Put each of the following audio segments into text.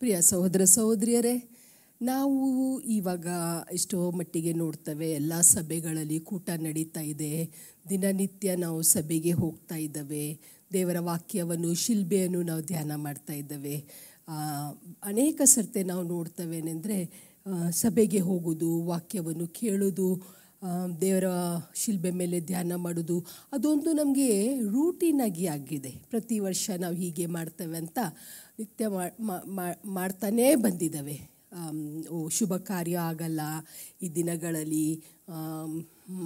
ಪ್ರಿಯ ಸಹೋದರ ಸಹೋದರಿಯರೇ, ನಾವು ಇವಾಗ ಎಷ್ಟೋ ಮಟ್ಟಿಗೆ ನೋಡ್ತೇವೆ, ಎಲ್ಲ ಸಭೆಗಳಲ್ಲಿ ಕೂಟ ನಡೀತಾ ಇದೆ. ದಿನನಿತ್ಯ ನಾವು ಸಭೆಗೆ ಹೋಗ್ತಾ ಇದ್ದೇವೆ. ದೇವರ ವಾಕ್ಯವನ್ನು, ಶಿಲ್ಬೆಯನ್ನು ನಾವು ಧ್ಯಾನ ಮಾಡ್ತಾ ಇದ್ದೇವೆ. ಅನೇಕ ಸರ್ತೆ ನಾವು ನೋಡ್ತೇವೇನೆಂದರೆ ಸಭೆಗೆ ಹೋಗೋದು ವಾಕ್ಯವನ್ನು ಕೇಳೋದು ದೇವರ ಶಿಲ್ಬೆ ಮೇಲೆ ಧ್ಯಾನ ಮಾಡೋದು ಅದೊಂದು ನಮಗೆ ರೂಟೀನಾಗಿ ಆಗಿದೆ. ಪ್ರತಿ ವರ್ಷ ನಾವು ಹೀಗೆ ಮಾಡ್ತೇವೆ ಅಂತ ನಿತ್ಯ ಮಾಡ್ತಾನೇ ಬಂದಿದ್ದಾವೆ. ಶುಭ ಕಾರ್ಯ ಆಗಲ್ಲ, ಈ ದಿನಗಳಲ್ಲಿ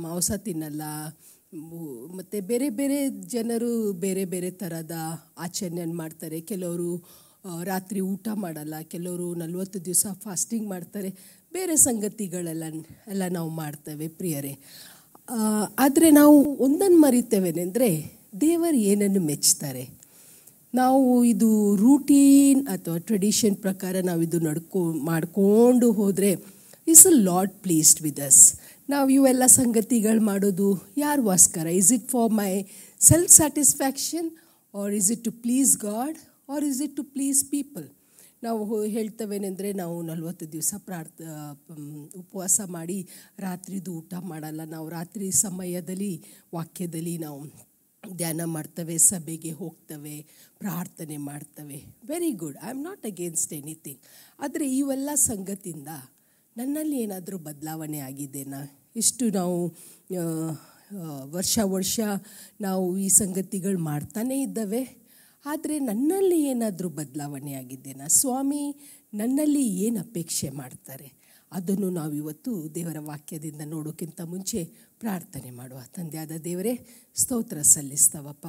ಮಾಂಸ ತಿನ್ನಲ್ಲ ಮತ್ತು ಬೇರೆ ಬೇರೆ ಜನರು ಬೇರೆ ಬೇರೆ ಥರದ ಆಚರಣೆಯನ್ನು ಮಾಡ್ತಾರೆ. ಕೆಲವರು ರಾತ್ರಿ ಊಟ ಮಾಡಲ್ಲ, ಕೆಲವರು ನಲವತ್ತು ದಿವಸ ಫಾಸ್ಟಿಂಗ್ ಮಾಡ್ತಾರೆ. ಬೇರೆ ಸಂಗತಿಗಳೆಲ್ಲ, ಎಲ್ಲ ನಾವು ಮಾಡ್ತೇವೆ ಪ್ರಿಯರೇ. ಆದರೆ ನಾವು ಒಂದನ್ನು ಮರಿತೇವೇನೆಂದರೆ ದೇವರು ಏನನ್ನು ಮೆಚ್ತಾರೆ? ನಾವು ಇದು ರೂಟೀನ್ ಅಥವಾ ಟ್ರೆಡಿಷನ್ ಪ್ರಕಾರ ನಾವು ಇದು ನಡ್ಕೊ, ಮಾಡಿಕೊಂಡು ಹೋದರೆ is a lot pleased with us ನಾವು ಇವೆಲ್ಲ ಸಂಗತಿಗಳು ಮಾಡೋದು ಯಾರಿಗೋಸ್ಕರ? Is it for my self satisfaction or is it to please God or is it to please people ನಾವು ಹೇಳ್ತವೇನೆಂದರೆ ನಾವು ನಲವತ್ತು ದಿವಸ ಪ್ರಾರ್ಥ ಉಪವಾಸ ಮಾಡಿ ರಾತ್ರಿದು ಊಟ ಮಾಡಲ್ಲ. ನಾವು ರಾತ್ರಿ ಸಮಯದಲ್ಲಿ, ವಾಕ್ಯದಲ್ಲಿ ನಾವು ಧ್ಯಾನ ಮಾಡ್ತವೆ, ಸಭೆಗೆ ಹೋಗ್ತವೆ, ಪ್ರಾರ್ಥನೆ ಮಾಡ್ತವೆ. Very good I am not against anything ಆದರೆ ಇವೆಲ್ಲ ಸಂಗತಿಯಿಂದ ನನ್ನಲ್ಲಿ ಏನಾದರೂ ಬದಲಾವಣೆ ಆಗಿದೆನಾ ಇಷ್ಟು ನಾವು ವರ್ಷ ವರ್ಷ ನಾವು ಈ ಸಂಗತಿಗಳು ಮಾಡ್ತಾನೇ ಇದ್ದಾವೆ. ಆದರೆ ನನ್ನಲ್ಲಿ ಏನಾದರೂ ಬದಲಾವಣೆ ಆಗಿದ್ದೇನಾ? ಸ್ವಾಮಿ ನನ್ನಲ್ಲಿ ಏನು ಅಪೇಕ್ಷೆ ಮಾಡ್ತಾರೆ? ಅದನ್ನು ನಾವು ಇವತ್ತು ದೇವರ ವಾಕ್ಯದಿಂದ ನೋಡೋಕ್ಕಿಂತ ಮುಂಚೆ ಪ್ರಾರ್ಥನೆ ಮಾಡುವ. ತಂದೆಯಾದ ದೇವರೇ ಸ್ತೋತ್ರ ಸಲ್ಲಿಸ್ತವಪ್ಪ.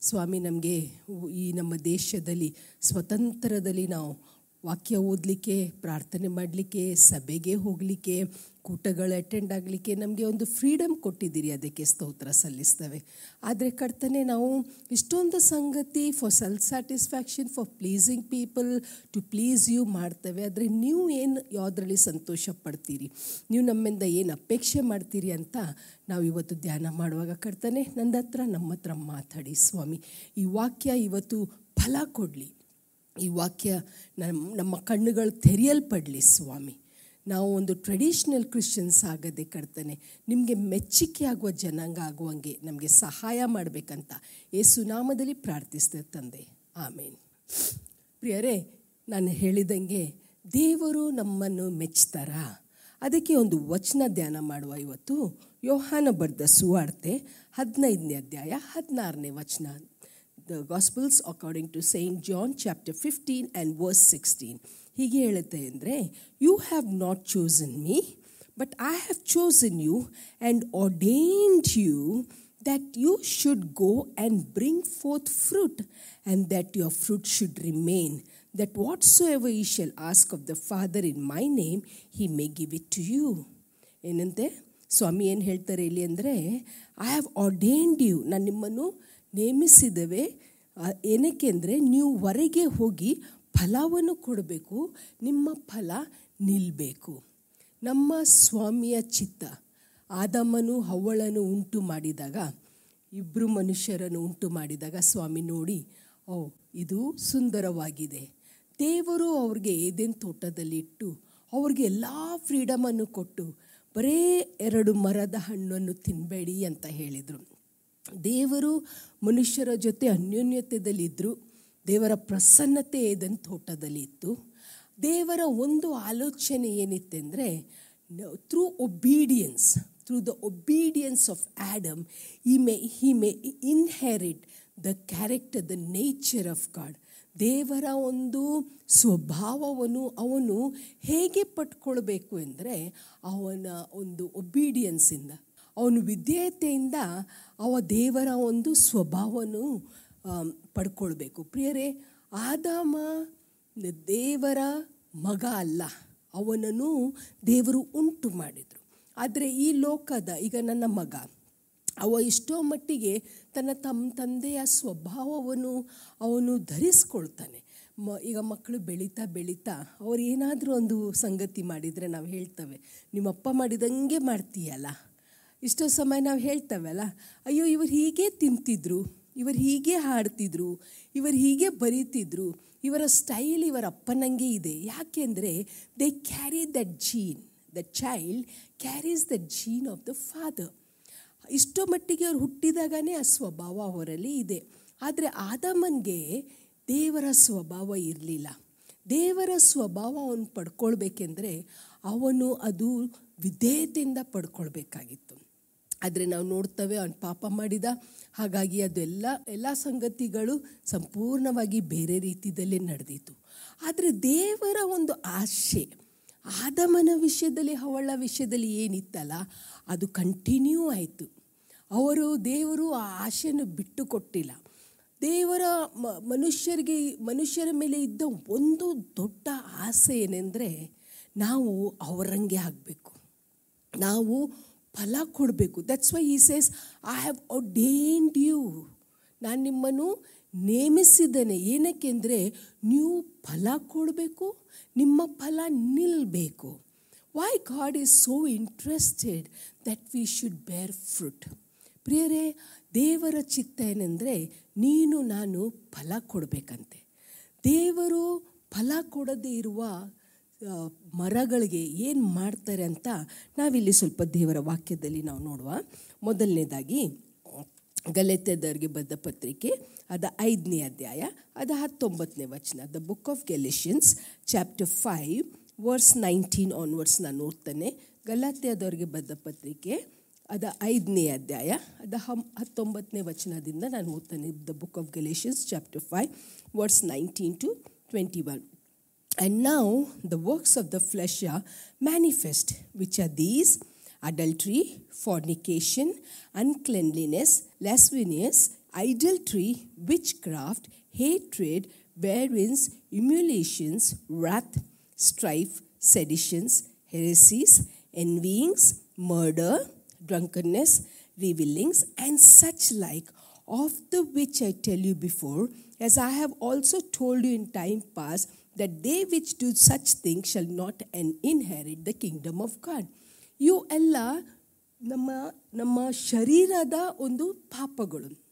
ಸ್ವಾಮಿ ನಮಗೆ ಈ ನಮ್ಮ ದೇಶದಲ್ಲಿ ಸ್ವತಂತ್ರದಲ್ಲಿ ನಾವು ವಾಕ್ಯ ಓದಲಿಕ್ಕೆ, ಪ್ರಾರ್ಥನೆ ಮಾಡಲಿಕ್ಕೆ, ಸಭೆಗೆ ಹೋಗಲಿಕ್ಕೆ, ಕೂಟಗಳು ಅಟೆಂಡ್ ಆಗಲಿಕ್ಕೆ ನಮಗೆ ಒಂದು ಫ್ರೀಡಮ್ ಕೊಟ್ಟಿದ್ದೀರಿ, ಅದಕ್ಕೆ ಸ್ತೋತ್ರ ಸಲ್ಲಿಸ್ತವೆ. ಆದರೆ ಕರ್ತನೆ, ನಾವು ಇಷ್ಟೊಂದು ಸಂಗತಿ for self satisfaction for pleasing people to please you ಮಾಡ್ತೇವೆ. ಆದರೆ ನೀವು ಏನು ಯಾವುದರಲ್ಲಿ ಸಂತೋಷ ಪಡ್ತೀರಿ? ನೀವು ನಮ್ಮಿಂದ ಏನು ಅಪೇಕ್ಷೆ ಮಾಡ್ತೀರಿ ಅಂತ ನಾವು ಇವತ್ತು ಧ್ಯಾನ ಮಾಡುವಾಗ ಕರ್ತನೆ ನನ್ನ ಹತ್ರ ನಮ್ಮ ಹತ್ರ ಮಾತಾಡಿ ಸ್ವಾಮಿ. ಈ ವಾಕ್ಯ ಇವತ್ತು ಫಲ ಕೊಡಲಿ. ಈ ವಾಕ್ಯ ನಮ್ಮ ನಮ್ಮ ಕಣ್ಣುಗಳು ತೆರೆಯಲ್ಪಡಲಿ ಸ್ವಾಮಿ. ನಾವು ಒಂದು ಟ್ರೆಡಿಷ್ನಲ್ ಕ್ರಿಶ್ಚಿಯನ್ಸ್ ಆಗದೆ ಕಡ್ತಾನೆ ನಿಮಗೆ ಮೆಚ್ಚುಗೆ ಆಗುವ ಜನಾಂಗ ಆಗುವಂಗೆ ನಮಗೆ ಸಹಾಯ ಮಾಡಬೇಕಂತ ಏಸು ನಾಮದಲ್ಲಿ ಪ್ರಾರ್ಥಿಸ್ತೇವೆ ತಂದೆ. ಆಮೇನ್. ಪ್ರಿಯರೇ, ನಾನು ಹೇಳಿದಂಗೆ ದೇವರು ನಮ್ಮನ್ನು ಮೆಚ್ತಾರಾ? ಅದಕ್ಕೆ ಒಂದು ವಚನ ಧ್ಯಾನ ಮಾಡುವ ಇವತ್ತು ಯೋಹಾನ ಬರೆದ ಸುವಾರ್ತೆ ಹದಿನೈದನೇ ಅಧ್ಯಾಯ ಹದಿನಾರನೇ ವಚನ. The gospels according to Saint John chapter fifteen and verse sixteen ಹೀಗೆ ಹೇಳುತ್ತೆ ಅಂದರೆ you have not chosen me but I have chosen you and ordained you that you should go and bring forth fruit, and that your fruit should remain, that whatsoever ye shall ask of the Father in my name, he may give it to you. ಏನಂತೆ ಸ್ವಾಮಿ ಏನು ಹೇಳ್ತಾರೆ ಇಲ್ಲಿ ಅಂದರೆ I have ಆರ್ಡೇನ್ಡ್ you ನಾನು ನಿಮ್ಮನ್ನು ನೇಮಿಸಿದ್ದೇವೆ ಏನಕ್ಕೆಂದರೆ ನೀವು ಹೊರಗೆ ಹೋಗಿ ಫಲವನ್ನು ಕೊಡಬೇಕು, ನಿಮ್ಮ ಫಲ ನಿಲ್ಲಬೇಕು ನಮ್ಮ ಸ್ವಾಮಿಯ ಚಿತ್ತ ಆದಮ್ಮನು ಹವ್ವಳನ್ನು ಉಂಟು ಮಾಡಿದಾಗ ಇಬ್ಬರು ಮನುಷ್ಯರನ್ನು ಉಂಟು ಮಾಡಿದಾಗ ಸ್ವಾಮಿ ನೋಡಿ, ಓ, ಇದು ಸುಂದರವಾಗಿದೆ. ದೇವರು ಅವ್ರಿಗೆ ಏದೇನು ತೋಟದಲ್ಲಿಟ್ಟು, ಅವ್ರಿಗೆ ಎಲ್ಲ ಫ್ರೀಡಮನ್ನು ಕೊಟ್ಟು, ಬರೇ ಎರಡು ಮರದ ಹಣ್ಣನ್ನು ತಿನ್ನಬೇಡಿ ಅಂತ ಹೇಳಿದರು. ದೇವರು ಮನುಷ್ಯರ ಜೊತೆ ಅನ್ಯೋನ್ಯತೆಯಲ್ಲಿದ್ದರು ದೇವರ ಪ್ರಸನ್ನತೆ ಏದನ್ ತೋಟದಲ್ಲಿ ಇತ್ತು ದೇವರ ಒಂದು ಆಲೋಚನೆ ಏನಿತ್ತೆಂದರೆ through obedience through the obedience of Adam he may he may inherit the character the nature of God ದೇವರ ಒಂದು ಸ್ವಭಾವವನ್ನು ಅವನು ಹೇಗೆ ಪಟ್ಕೊಳ್ಬೇಕು ಎಂದರೆ, ಅವನ ಒಂದು ಒಬೀಡಿಯನ್ಸಿಂದ ಅವನು ವಿಧೇಯತೆಯಿಂದ ಅವ ದೇವರ ಒಂದು ಸ್ವಭಾವವನ್ನು ಆಮ್, ಪಡ್ಕೊಳ್ಬೇಕು. ಪ್ರಿಯರೇ ಆದಾಮ ದೇವರ ಮಗ ಅಲ್ಲ. ಅವನನ್ನು ದೇವರು ಉಂಟು ಮಾಡಿದರು. ಆದರೆ ಈ ಲೋಕದ ಈಗ ನನ್ನ ಮಗ ಅವ ಎಷ್ಟೋ ಮಟ್ಟಿಗೆ ತನ್ನ ತಮ್ಮ ತಂದೆಯ ಸ್ವಭಾವವನ್ನು ಅವನು ಧರಿಸ್ಕೊಳ್ತಾನೆ. ಮ ಈಗ ಮಕ್ಕಳು ಬೆಳೀತಾ ಬೆಳೀತಾ ಅವ್ರು ಏನಾದರೂ ಒಂದು ಸಂಗತಿ ಮಾಡಿದರೆ ನಾವು ಹೇಳ್ತೇವೆ. ನಿಮ್ಮಪ್ಪ ಮಾಡಿದಂಗೆ ಮಾಡ್ತೀಯಲ್ಲ. ಇಷ್ಟೋ ಸಮಯ ನಾವು ಹೇಳ್ತೇವಲ್ಲ, ಅಯ್ಯೋ, ಇವರು ಹೀಗೆ ತಿಂತಿದ್ರು, ಇವರು ಹೀಗೆ ಹಾಡ್ತಿದ್ರು, ಇವರು ಹೀಗೆ ಬರೀತಿದ್ರು, ಇವರ ಸ್ಟೈಲ್ ಇವರ ಅಪ್ಪನಂಗೆ ಇದೆ. ಯಾಕೆಂದರೆ they carry that gene the child carries the gene of the father ಇಷ್ಟೋ ಮಟ್ಟಿಗೆ ಅವ್ರು ಹುಟ್ಟಿದಾಗನೇ ಆ ಸ್ವಭಾವ ಅವರಲ್ಲಿ ಇದೆ. ಆದರೆ ಆದಮನ್ಗೆ ದೇವರ ಸ್ವಭಾವ ಇರಲಿಲ್ಲ. ದೇವರ ಸ್ವಭಾವ ಅವನು ಪಡ್ಕೊಳ್ಬೇಕೆಂದರೆ ಅವನು ಅದು ವಿಧೇಯತೆಯಿಂದ ಪಡ್ಕೊಳ್ಬೇಕಾಗಿತ್ತು. ಆದರೆ ನಾವು ನೋಡ್ತೇವೆ ಅವನು ಪಾಪ ಮಾಡಿದ. ಹಾಗಾಗಿ ಅದೆಲ್ಲ, ಎಲ್ಲ ಸಂಗತಿಗಳು ಸಂಪೂರ್ಣವಾಗಿ ಬೇರೆ ರೀತಿಯಲ್ಲಿ ನಡೆದಿತ್ತು ಆದರೆ ದೇವರ ಒಂದು ಆಶೆ, ಆದಮನ ವಿಷಯದಲ್ಲಿ, ಅವಳ ವಿಷಯದಲ್ಲಿ ಏನಿತ್ತಲ್ಲ, ಅದು ಕಂಟಿನ್ಯೂ ಆಯಿತು. ಅವರು, ದೇವರು ಆ ಆಶೆಯನ್ನು ಬಿಟ್ಟು ಕೊಟ್ಟಿಲ್ಲ ದೇವರ ಮನುಷ್ಯರಿಗೆ, ಮನುಷ್ಯರ ಮೇಲೆ ಇದ್ದ ಒಂದು ದೊಡ್ಡ ಆಸೆ ಏನೆಂದರೆ ನಾವು ಅವರಂಗೆ ಆಗಬೇಕು. ನಾವು ಫಲ ಕೊಡಬೇಕು. That's why he says I have ordained you ನಾನು ನಿಮ್ಮನ್ನು ನೇಮಿಸಿದ್ದೇನೆ. ಏನಕ್ಕೆಂದರೆ ನೀವು ಫಲ ಕೊಡಬೇಕು ನಿಮ್ಮ ಫಲ ನಿಲ್ಲಬೇಕು why God is so interested that we should bear fruit ಪ್ರಿಯರೇ ದೇವರ ಚಿತ್ತ ಏನೆಂದರೆ ನೀನು ನಾನು ಫಲ ಕೊಡಬೇಕಂತೆ. ದೇವರು ಫಲ ಕೊಡದೇ ಇರುವ ಆ, ಮರಗಳಿಗೆ ಏನು ಮಾಡ್ತಾರೆ ಅಂತ ನಾವಿಲ್ಲಿ ಸ್ವಲ್ಪ ದೇವರ ವಾಕ್ಯದಲ್ಲಿ ನಾವು ನೋಡುವ. ಮೊದಲನೇದಾಗಿ ಗಲೆತೆದವರಿಗೆ ಬದ್ಧ ಪತ್ರಿಕೆ, ಅದ ಐದನೇ ಅಧ್ಯಾಯ, ಅದ ಹತ್ತೊಂಬತ್ತನೇ ವಚನ, the book of Galatians chapter five, verse nineteen onwards ನಾನು ಓದ್ತಾನೆ. ಗಲಾತ್ಯದವ್ರಿಗೆ ಬದ್ಧ ಪತ್ರಿಕೆ, ಅದ ಐದನೇ ಅಧ್ಯಾಯ, ಅದ ಹಮ್, ಹತ್ತೊಂಬತ್ತನೇ ವಚನದಿಂದ ನಾನು ಓದ್ತಾನೆ. The book of Galatians chapter five, verse nineteen to twenty one. And now the works of the flesh are manifest, which are these adultery, fornication, uncleanliness, lasciviousness, idolatry, witchcraft, hatred, variance, emulations, wrath, strife, seditions, heresies, envyings, murder, drunkenness, revelings, and such like, of the which I tell you before, as I have also told you in time past, that they which do such things shall not inherit the kingdom of God. ಇವು ಎಲ್ಲ ನಮ್ಮ ನಮ್ಮ ಶರೀರದ ಒಂದು ಪಾಪಗಳು.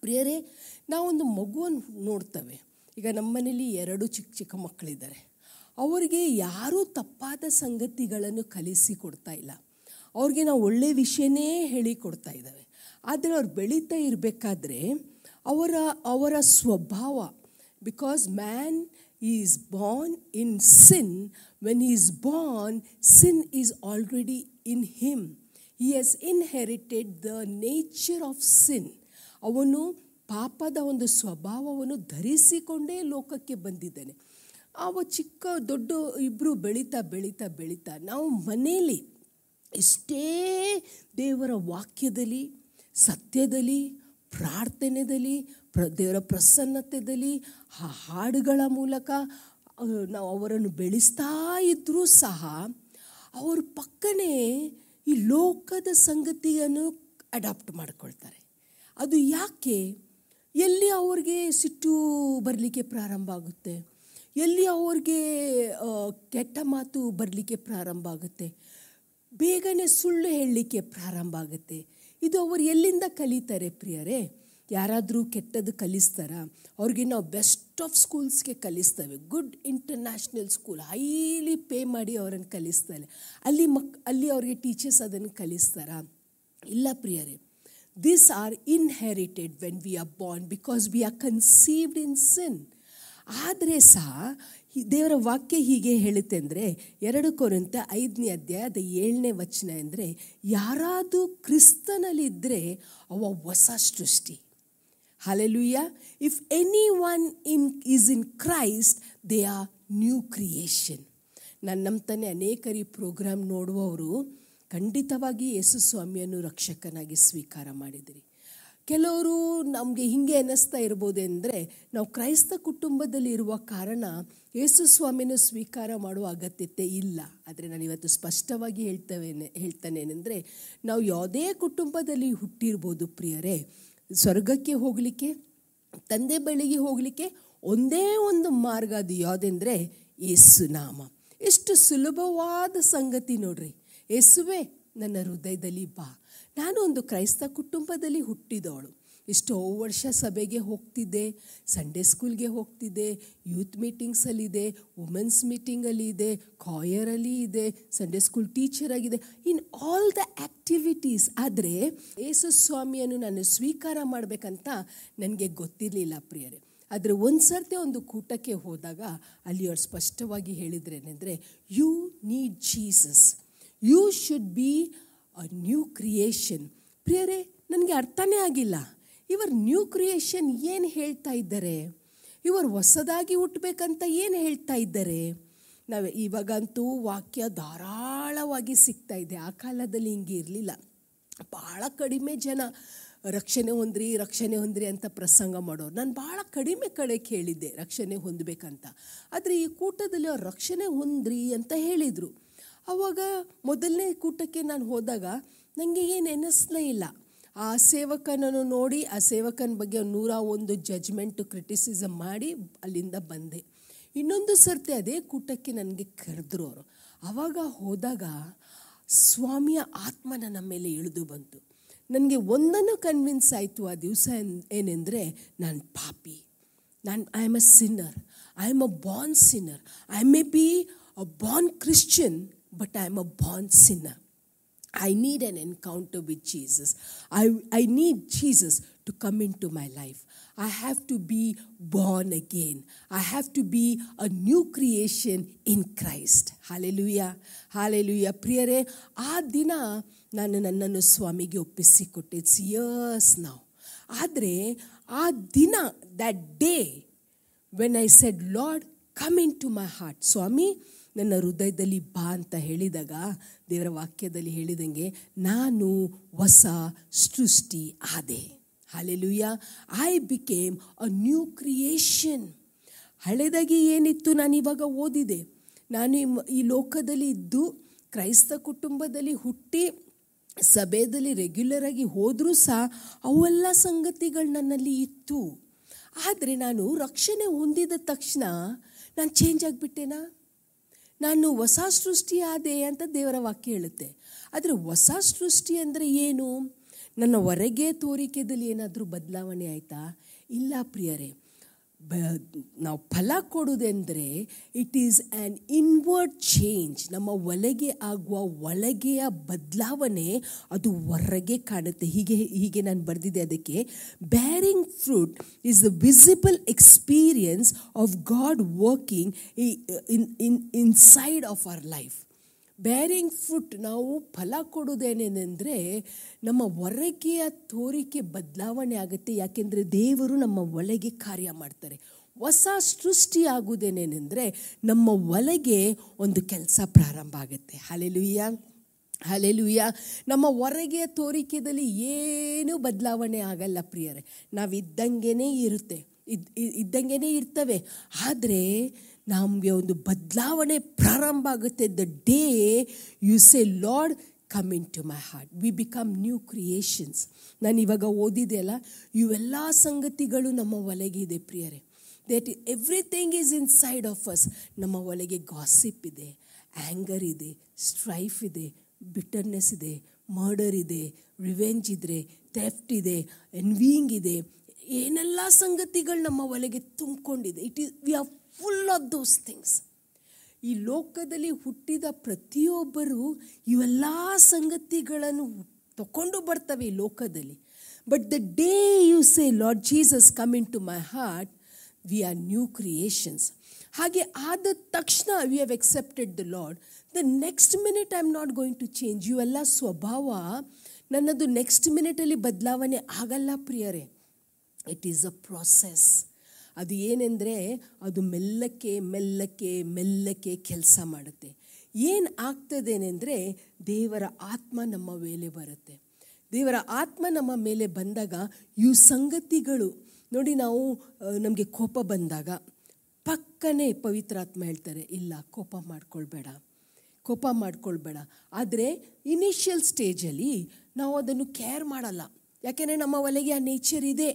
ಪ್ರಿಯರೇ, ನಾವೊಂದು ಮಗುವನ್ನು ನೋಡ್ತೇವೆ. ಈಗ ನಮ್ಮನೇಲಿ ಎರಡು ಚಿಕ್ಕ ಚಿಕ್ಕ ಮಕ್ಕಳಿದ್ದಾರೆ. ಅವರಿಗೆ ಯಾರೂ ತಪ್ಪಾದ ಸಂಗತಿಗಳನ್ನು ಕಲಿಸಿ ಕೊಡ್ತಾ ಇಲ್ಲ. ಅವ್ರಿಗೆ ನಾವು ಒಳ್ಳೆಯ ವಿಷಯನೇ ಹೇಳಿ ಕೊಡ್ತಾ ಇದ್ದಾವೆ. ಆದರೆ ಅವ್ರು ಬೆಳೀತಾ ಇರಬೇಕಾದ್ರೆ ಅವರ ಅವರ ಸ್ವಭಾವ because man is born in sin when he is born sin is already in him he has inherited the nature of sin. ಅವನು ಪಾಪದ ಒಂದು ಸ್ವಭಾವವನ್ನು ಧರಿಸಿಕೊಂಡೇ ಲೋಕಕ್ಕೆ ಬಂದಿದ್ದಾನೆ. ಅವ ಚಿಕ್ಕ ದೊಡ್ಡ ಇಬ್ಬರು ಬೆಳೀತಾ ಬೆಳೀತಾ ಬೆಳೀತಾ ನಾವು ಮನೆಯಲ್ಲಿ ಇಷ್ಟೇ ದೇವರ ವಾಕ್ಯದಲ್ಲಿ, ಸತ್ಯದಲ್ಲಿ ಪ್ರಾರ್ಥನೆಯಲ್ಲಿ ಪ್ರ, ದೇವರ ಪ್ರಸನ್ನತೆಯಲ್ಲಿ ಹಾಡುಗಳ ಮೂಲಕ ನಾವು ಅವರನ್ನು ಬೆಳೆಸ್ತಾ ಇದ್ದರೂ ಸಹ ಅವ್ರ ಪಕ್ಕನೇ ಈ ಲೋಕದ ಸಂಗತಿಯನ್ನು ಅಡಾಪ್ಟ್ ಮಾಡ್ಕೊಳ್ತಾರೆ. ಅದು ಯಾಕೆ? ಎಲ್ಲಿ ಅವ್ರಿಗೆ ಸಿಟ್ಟು ಬರಲಿಕ್ಕೆ ಪ್ರಾರಂಭ ಆಗುತ್ತೆ? ಎಲ್ಲಿ ಅವ್ರಿಗೆ ಕೆಟ್ಟ ಮಾತು ಬರಲಿಕ್ಕೆ ಪ್ರಾರಂಭ ಆಗುತ್ತೆ? ಬೇಗನೆ ಸುಳ್ಳು ಹೇಳಲಿಕ್ಕೆ ಪ್ರಾರಂಭ ಆಗುತ್ತೆ. ಇದು ಅವರು ಎಲ್ಲಿಂದ ಕಲಿತಾರೆ ಪ್ರಿಯರೇ? ಯಾರಾದರೂ ಕೆಟ್ಟದ್ದು ಕಲಿಸ್ತಾರ? ಅವ್ರಿಗೆ ನಾವು ಬೆಸ್ಟ್ ಆಫ್ ಸ್ಕೂಲ್ಸ್ಗೆ ಕಲಿಸ್ತೇವೆ. Good international school highly pay ಮಾಡಿ ಅವರನ್ನು ಕಲಿಸ್ತಾರೆ. ಅಲ್ಲಿ ಮಕ್, ಅಲ್ಲಿ ಅವ್ರಿಗೆ ಟೀಚರ್ಸ್ ಅದನ್ನು ಕಲಿಸ್ತಾರಾ? ಇಲ್ಲ ಪ್ರಿಯರೇ this are inherited when we are born because we are conceived in sin ಆದರೆ ಸಹ ದೇವರ ವಾಕ್ಯ ಹೀಗೆ ಹೇಳುತ್ತೆ ಅಂದರೆ, ಎರಡು ಕೊರಂತ ಐದನೇ ಅಧ್ಯಾಯದ ಏಳನೇ ವಚನ ಅಂದರೆ, ಯಾರಾದರೂ ಕ್ರಿಸ್ತನಲ್ಲಿದ್ದರೆ ಅವ ಹೊಸ ಸೃಷ್ಟಿ. Hallelujah. If anyone in, is in Christ, they are new creation. ನಾನು ನಂಬ್ತಾನೆ ಅನೇಕರು ಪ್ರೋಗ್ರಾಮ್ ನೋಡುವವರು ಖಂಡಿತವಾಗಿ ಯೇಸು ಸ್ವಾಮಿಯನ್ನು ರಕ್ಷಕನಾಗಿ ಸ್ವೀಕಾರ ಮಾಡಿದಿರಿ ಕೆಲವರು ನಮಗೆ ಹಿಂಗೆ ಅನ್ನಿಸ್ತಾ ಇರ್ಬೋದು ಅಂದರೆ ನಾವು ಕ್ರೈಸ್ತ ಕುಟುಂಬದಲ್ಲಿ ಇರುವ ಕಾರಣ ಯೇಸು ಸ್ವಾಮಿಯನ್ನು ಸ್ವೀಕಾರ ಮಾಡುವ ಅಗತ್ಯತೆ ಇಲ್ಲ ಆದರೆ ನಾನು ಇವತ್ತು ಸ್ಪಷ್ಟವಾಗಿ ಹೇಳ್ತೇವೆ ಹೇಳ್ತಾನೇನೆಂದರೆ ನಾವು ಯಾವುದೇ ಕುಟುಂಬದಲ್ಲಿ ಹುಟ್ಟಿರ್ಬೋದು ಪ್ರಿಯರೇ ಸ್ವರ್ಗಕ್ಕೆ ಹೋಗಲಿಕ್ಕೆ, ತಂದೆ ಬಳಿಗೆ ಹೋಗಲಿಕ್ಕೆ ಒಂದೇ ಒಂದು ಮಾರ್ಗ ಅದು ಯಾವುದೆಂದರೆ ಯೇಸು ನಾಮ. ಎಷ್ಟು ಸುಲಭವಾದ ಸಂಗತಿ ನೋಡ್ರಿ. ಯೇಸುವೆ ನನ್ನ ಹೃದಯದಲ್ಲಿ ಬಾ. ನಾನು ಒಂದು ಕ್ರೈಸ್ತ ಕುಟುಂಬದಲ್ಲಿ ಹುಟ್ಟಿದವಳು. ಎಷ್ಟೋ ವರ್ಷ ಸಭೆಗೆ ಹೋಗ್ತಿದ್ದೆ ಸಂಡೇ ಸ್ಕೂಲ್ಗೆ ಹೋಗ್ತಿದ್ದೆ ಯೂತ್ ಮೀಟಿಂಗ್ಸಲ್ಲಿದೆ ವುಮೆನ್ಸ್ ಮೀಟಿಂಗಲ್ಲಿ ಇದೆ ಕಾಯರಲ್ಲಿ ಇದೆ ಸಂಡೇ ಸ್ಕೂಲ್ ಟೀಚರ್ ಆಗಿದೆ. ಇನ್ ಆಲ್ ದ ಆ್ಯಕ್ಟಿವಿಟೀಸ್ ಆದರೆ ಯೇಸು ಸ್ವಾಮಿಯನ್ನು ನಾನು ಸ್ವೀಕಾರ ಮಾಡಬೇಕಂತ ನನಗೆ ಗೊತ್ತಿರಲಿಲ್ಲ ಪ್ರಿಯರೇ. ಆದರೆ ಒಂದು ಸರ್ತಿ ಒಂದು ಕೂಟಕ್ಕೆ ಹೋದಾಗ ಅಲ್ಲಿ ಅವ್ರು ಸ್ಪಷ್ಟವಾಗಿ ಹೇಳಿದ್ರೇನೆಂದರೆ you need Jesus you should be a new creation ಪ್ರಿಯರೇ, ನನಗೆ ಅರ್ಥನೇ ಆಗಿಲ್ಲ. ಇವರು ನ್ಯೂ ಕ್ರಿಯೇಷನ್ ಏನು ಹೇಳ್ತಾ ಇದ್ದಾರೆ? ಇವರು ಹೊಸದಾಗಿ ಹುಟ್ಟಬೇಕಂತ ಏನು ಹೇಳ್ತಾ ಇದ್ದಾರೆ? ನಾವು ಇವಾಗಂತೂ ವಾಕ್ಯ ಧಾರಾಳವಾಗಿ ಸಿಗ್ತಾ ಇದೆ. ಆ ಕಾಲದಲ್ಲಿ ಹಿಂಗೆ ಇರಲಿಲ್ಲ. ಭಾಳ ಕಡಿಮೆ ಜನ ರಕ್ಷಣೆ ಹೊಂದ್ರಿ ರಕ್ಷಣೆ ಹೊಂದ್ರಿ ಅಂತ ಪ್ರಸಂಗ ಮಾಡೋರು. ನಾನು ಭಾಳ ಕಡಿಮೆ ಕಡೆ ಕೇಳಿದ್ದೆ, ರಕ್ಷಣೆ ಹೊಂದಬೇಕಂತ. ಆದರೆ ಈ ಕೂಟದಲ್ಲಿ ಅವ್ರು ರಕ್ಷಣೆ ಹೊಂದ್ರಿ ಅಂತ ಹೇಳಿದರು. ಆವಾಗ ಮೊದಲನೇ ಕೂಟಕ್ಕೆ ನಾನು ಹೋದಾಗ ನನಗೆ ಏನು ಎನಿಸ್ಲೇ ಇಲ್ಲ. ಆ ಸೇವಕನನ್ನು ನೋಡಿ, ಆ ಸೇವಕನ ಬಗ್ಗೆ ನೂರ ಒಂದು ಜಜ್ಮೆಂಟು ಕ್ರಿಟಿಸಿಸಮ್ ಮಾಡಿ ಅಲ್ಲಿಂದ ಬಂದೆ. ಇನ್ನೊಂದು ಸರ್ತಿ ಅದೇ ಕೂಟಕ್ಕೆ ನನಗೆ ಕರೆದ್ರು ಅವರು. ಆವಾಗ ಹೋದಾಗ ಸ್ವಾಮಿಯ ಆತ್ಮ ನನ್ನ ಮೇಲೆ ಇಳಿದು ಬಂತು. ನನಗೆ ಒಂದನ್ನು ಕನ್ವಿನ್ಸ್ ಆಯಿತು ಆ ದಿವಸ ಏನೆಂದರೆ ನಾನು ಪಾಪಿ. ನಾನು I am a sinner I am a born sinner I may be a born Christian but I am a born sinner I need an encounter with Jesus. I, I need Jesus to come into my life. I have to be born again. I have to be a new creation in Christ. Hallelujah. Hallelujah. ಪ್ರಿಯರೇ ಆ ದಿನ ನಾನು ನನ್ನನ್ನು ಸ್ವಾಮಿಗೆ ಒಪ್ಪಿಸಿಕೊಟ್ಟೆ it's years ನಾವು ಆದರೆ ಆ ದಿನ that day when I said Lord come into my heart ಸ್ವಾಮಿ ನನ್ನ ಹೃದಯದಲ್ಲಿ ಬಾ ಅಂತ ಹೇಳಿದಾಗ ದೇವರ ವಾಕ್ಯದಲ್ಲಿ ಹೇಳಿದಂಗೆ, ನಾನು ಹೊಸ ಸೃಷ್ಟಿ ಆದೆ. Hallelujah I became a new creation ಹಳೆದಾಗಿ ಏನಿತ್ತು ನಾನು ಇವಾಗ ಓದಿದೆ. ನಾನು ಈ ಲೋಕದಲ್ಲಿ ಇದ್ದು, ಕ್ರೈಸ್ತ ಕುಟುಂಬದಲ್ಲಿ ಹುಟ್ಟಿ, ಸಭೆಯಲ್ಲಿ ರೆಗ್ಯುಲರ್ ಆಗಿ ಹೋದರೂ ಸಹ ಅವೆಲ್ಲ ಸಂಗತಿಗಳು ನನ್ನಲ್ಲಿ ಇತ್ತು. ಆದರೆ ನಾನು ರಕ್ಷಣೆ ಹೊಂದಿದ ತಕ್ಷಣ ನಾನು ಚೇಂಜ್ ಆಗಿಬಿಟ್ಟೆನಾ? ನಾನು ಹೊಸ ಸೃಷ್ಟಿ ಆದೆ ಅಂತ ದೇವರ ವಾಕ್ಯ ಹೇಳುತ್ತೆ. ಆದರೆ ಹೊಸ ಸೃಷ್ಟಿ ಅಂದರೆ ಏನು? ನನ್ನ ಹೊರಗೆ ತೋರಿಕೆದಲ್ಲಿ ಏನಾದರೂ ಬದಲಾವಣೆ ಆಯಿತಾ? ಇಲ್ಲ ಪ್ರಿಯರೇ. ನಾವು ಫಲ ಕೊಡುವುದೆಂದರೆ it is an inward change ನಮ್ಮ ಒಳಗೆ ಆಗುವ ಒಳಗೆಯ ಬದಲಾವಣೆ ಅದು ಹೊರಗೆ ಕಾಣುತ್ತೆ. ಹೀಗೆ ಹೀಗೆ ನಾನು ಬರೆದಿದ್ದೆ ಅದಕ್ಕೆ. Bearing fruit is the visible experience of God working in in inside of our life bearing fruit ನಾವು ಫಲ ಕೊಡೋದೇನೇನೆಂದರೆ ನಮ್ಮ ಹೊರಗೆಯ ತೋರಿಕೆ ಬದಲಾವಣೆ ಆಗುತ್ತೆ. ಯಾಕೆಂದರೆ ದೇವರು ನಮ್ಮ ಒಳಗೆ ಕಾರ್ಯ ಮಾಡ್ತಾರೆ. ಹೊಸ ಸೃಷ್ಟಿ ಆಗುವುದೇನೇನೆಂದರೆ ನಮ್ಮ ಒಳಗೆ ಒಂದು ಕೆಲಸ ಪ್ರಾರಂಭ ಆಗುತ್ತೆ. ಹಾಲೆಲುಯ್ಯ ಹಾಲೆಲುಯ್ಯ ನಮ್ಮ ಹೊರಗೆಯ ತೋರಿಕೆಯಲ್ಲಿ ಏನೂ ಬದಲಾವಣೆ ಆಗಲ್ಲ ಪ್ರಿಯರೇ. ನಾವು ಇದ್ದಂಗೆನೇ ಇರುತ್ತೆ. ಇದ್ ಇದ್- ಇದ್ದಂಗೆನೇ ಇರ್ತವೆ. ಆದರೆ ನಮಗೆ ಒಂದು ಬದಲಾವಣೆ ಪ್ರಾರಂಭ ಆಗುತ್ತೆ. The day you say Lord come in to my heart we become new creations ನಾನು ಇವಾಗ ಓದಿದೆ ಅಲ್ಲ, ಇವೆಲ್ಲ ಸಂಗತಿಗಳು ನಮ್ಮ ಒಲೆಗಿದೆ ಪ್ರಿಯರೇ. That everything is inside of us ನಮ್ಮ ಒಲೆಗೆ ಗಾಸಿಪ್ ಇದೆ ಆ್ಯಂಗರ್ ಇದೆ ಸ್ಟ್ರೈಫ್ ಇದೆ ಬಿಟರ್ನೆಸ್ ಇದೆ ಮರ್ಡರ್ ಇದೆ ರಿವೆಂಜ್ ಇದೆ ಥೆಫ್ಟ್ ಇದೆ ಎನ್ವಿಯಿಂಗ್ ಇದೆ, ಏನೆಲ್ಲ ಸಂಗತಿಗಳು ನಮ್ಮ ಒಲೆಗೆ ತುಂಬಿಕೊಂಡಿದೆ. It is we are full of those things ಈ ಲೋಕದಲ್ಲಿ ಹುಟ್ಟಿದ ಪ್ರತಿಯೊಬ್ಬರು ಇವೆಲ್ಲ ಸಂಗತಿಗಳನ್ನು ತಗೊಂಡು ಬರ್ತವೆ ಈ ಲೋಕದಲ್ಲಿ. But the day you say Lord Jesus come into my heart we are new creations ಹಾಗೆ ಆದ ತಕ್ಷಣ we have accepted the Lord the next minute I am not going to change ಇವೆಲ್ಲ ಸ್ವಭಾವ ನನ್ನದು ನೆಕ್ಸ್ಟ್ ಮಿನಿಟಲ್ಲಿ ಬದಲಾವಣೆ ಆಗಲ್ಲ ಪ್ರಿಯರೇ. ಇಟ್ ಈಸ್ ಅ ಪ್ರಾಸೆಸ್ ಅದು ಏನೆಂದರೆ ಅದು ಮೆಲ್ಲಕ್ಕೆ ಮೆಲ್ಲಕ್ಕೆ ಮೆಲ್ಲಕ್ಕೆ ಕೆಲಸ ಮಾಡುತ್ತೆ. ಏನು ಆಗ್ತದೇನೆಂದರೆ ದೇವರ ಆತ್ಮ ನಮ್ಮ ಮೇಲೆ ಬರುತ್ತೆ. ದೇವರ ಆತ್ಮ ನಮ್ಮ ಮೇಲೆ ಬಂದಾಗ ಇವು ಸಂಗತಿಗಳು, ನೋಡಿ ನಾವು ನಮಗೆ ಕೋಪ ಬಂದಾಗ ಪಕ್ಕನೇ ಪವಿತ್ರಾತ್ಮ ಹೇಳ್ತಾರೆ, ಇಲ್ಲ, ಕೋಪ ಮಾಡ್ಕೊಳ್ಬೇಡ ಕೋಪ ಮಾಡ್ಕೊಳ್ಬೇಡ. ಆದರೆ ಇನಿಷಿಯಲ್ ಸ್ಟೇಜಲ್ಲಿ ನಾವು ಅದನ್ನು ಕೇರ್ ಮಾಡಲ್ಲ. ಯಾಕೆಂದರೆ ನಮ್ಮ ಒಲೆಗೆ ಆ ನೇಚರ್ ಇದೆ.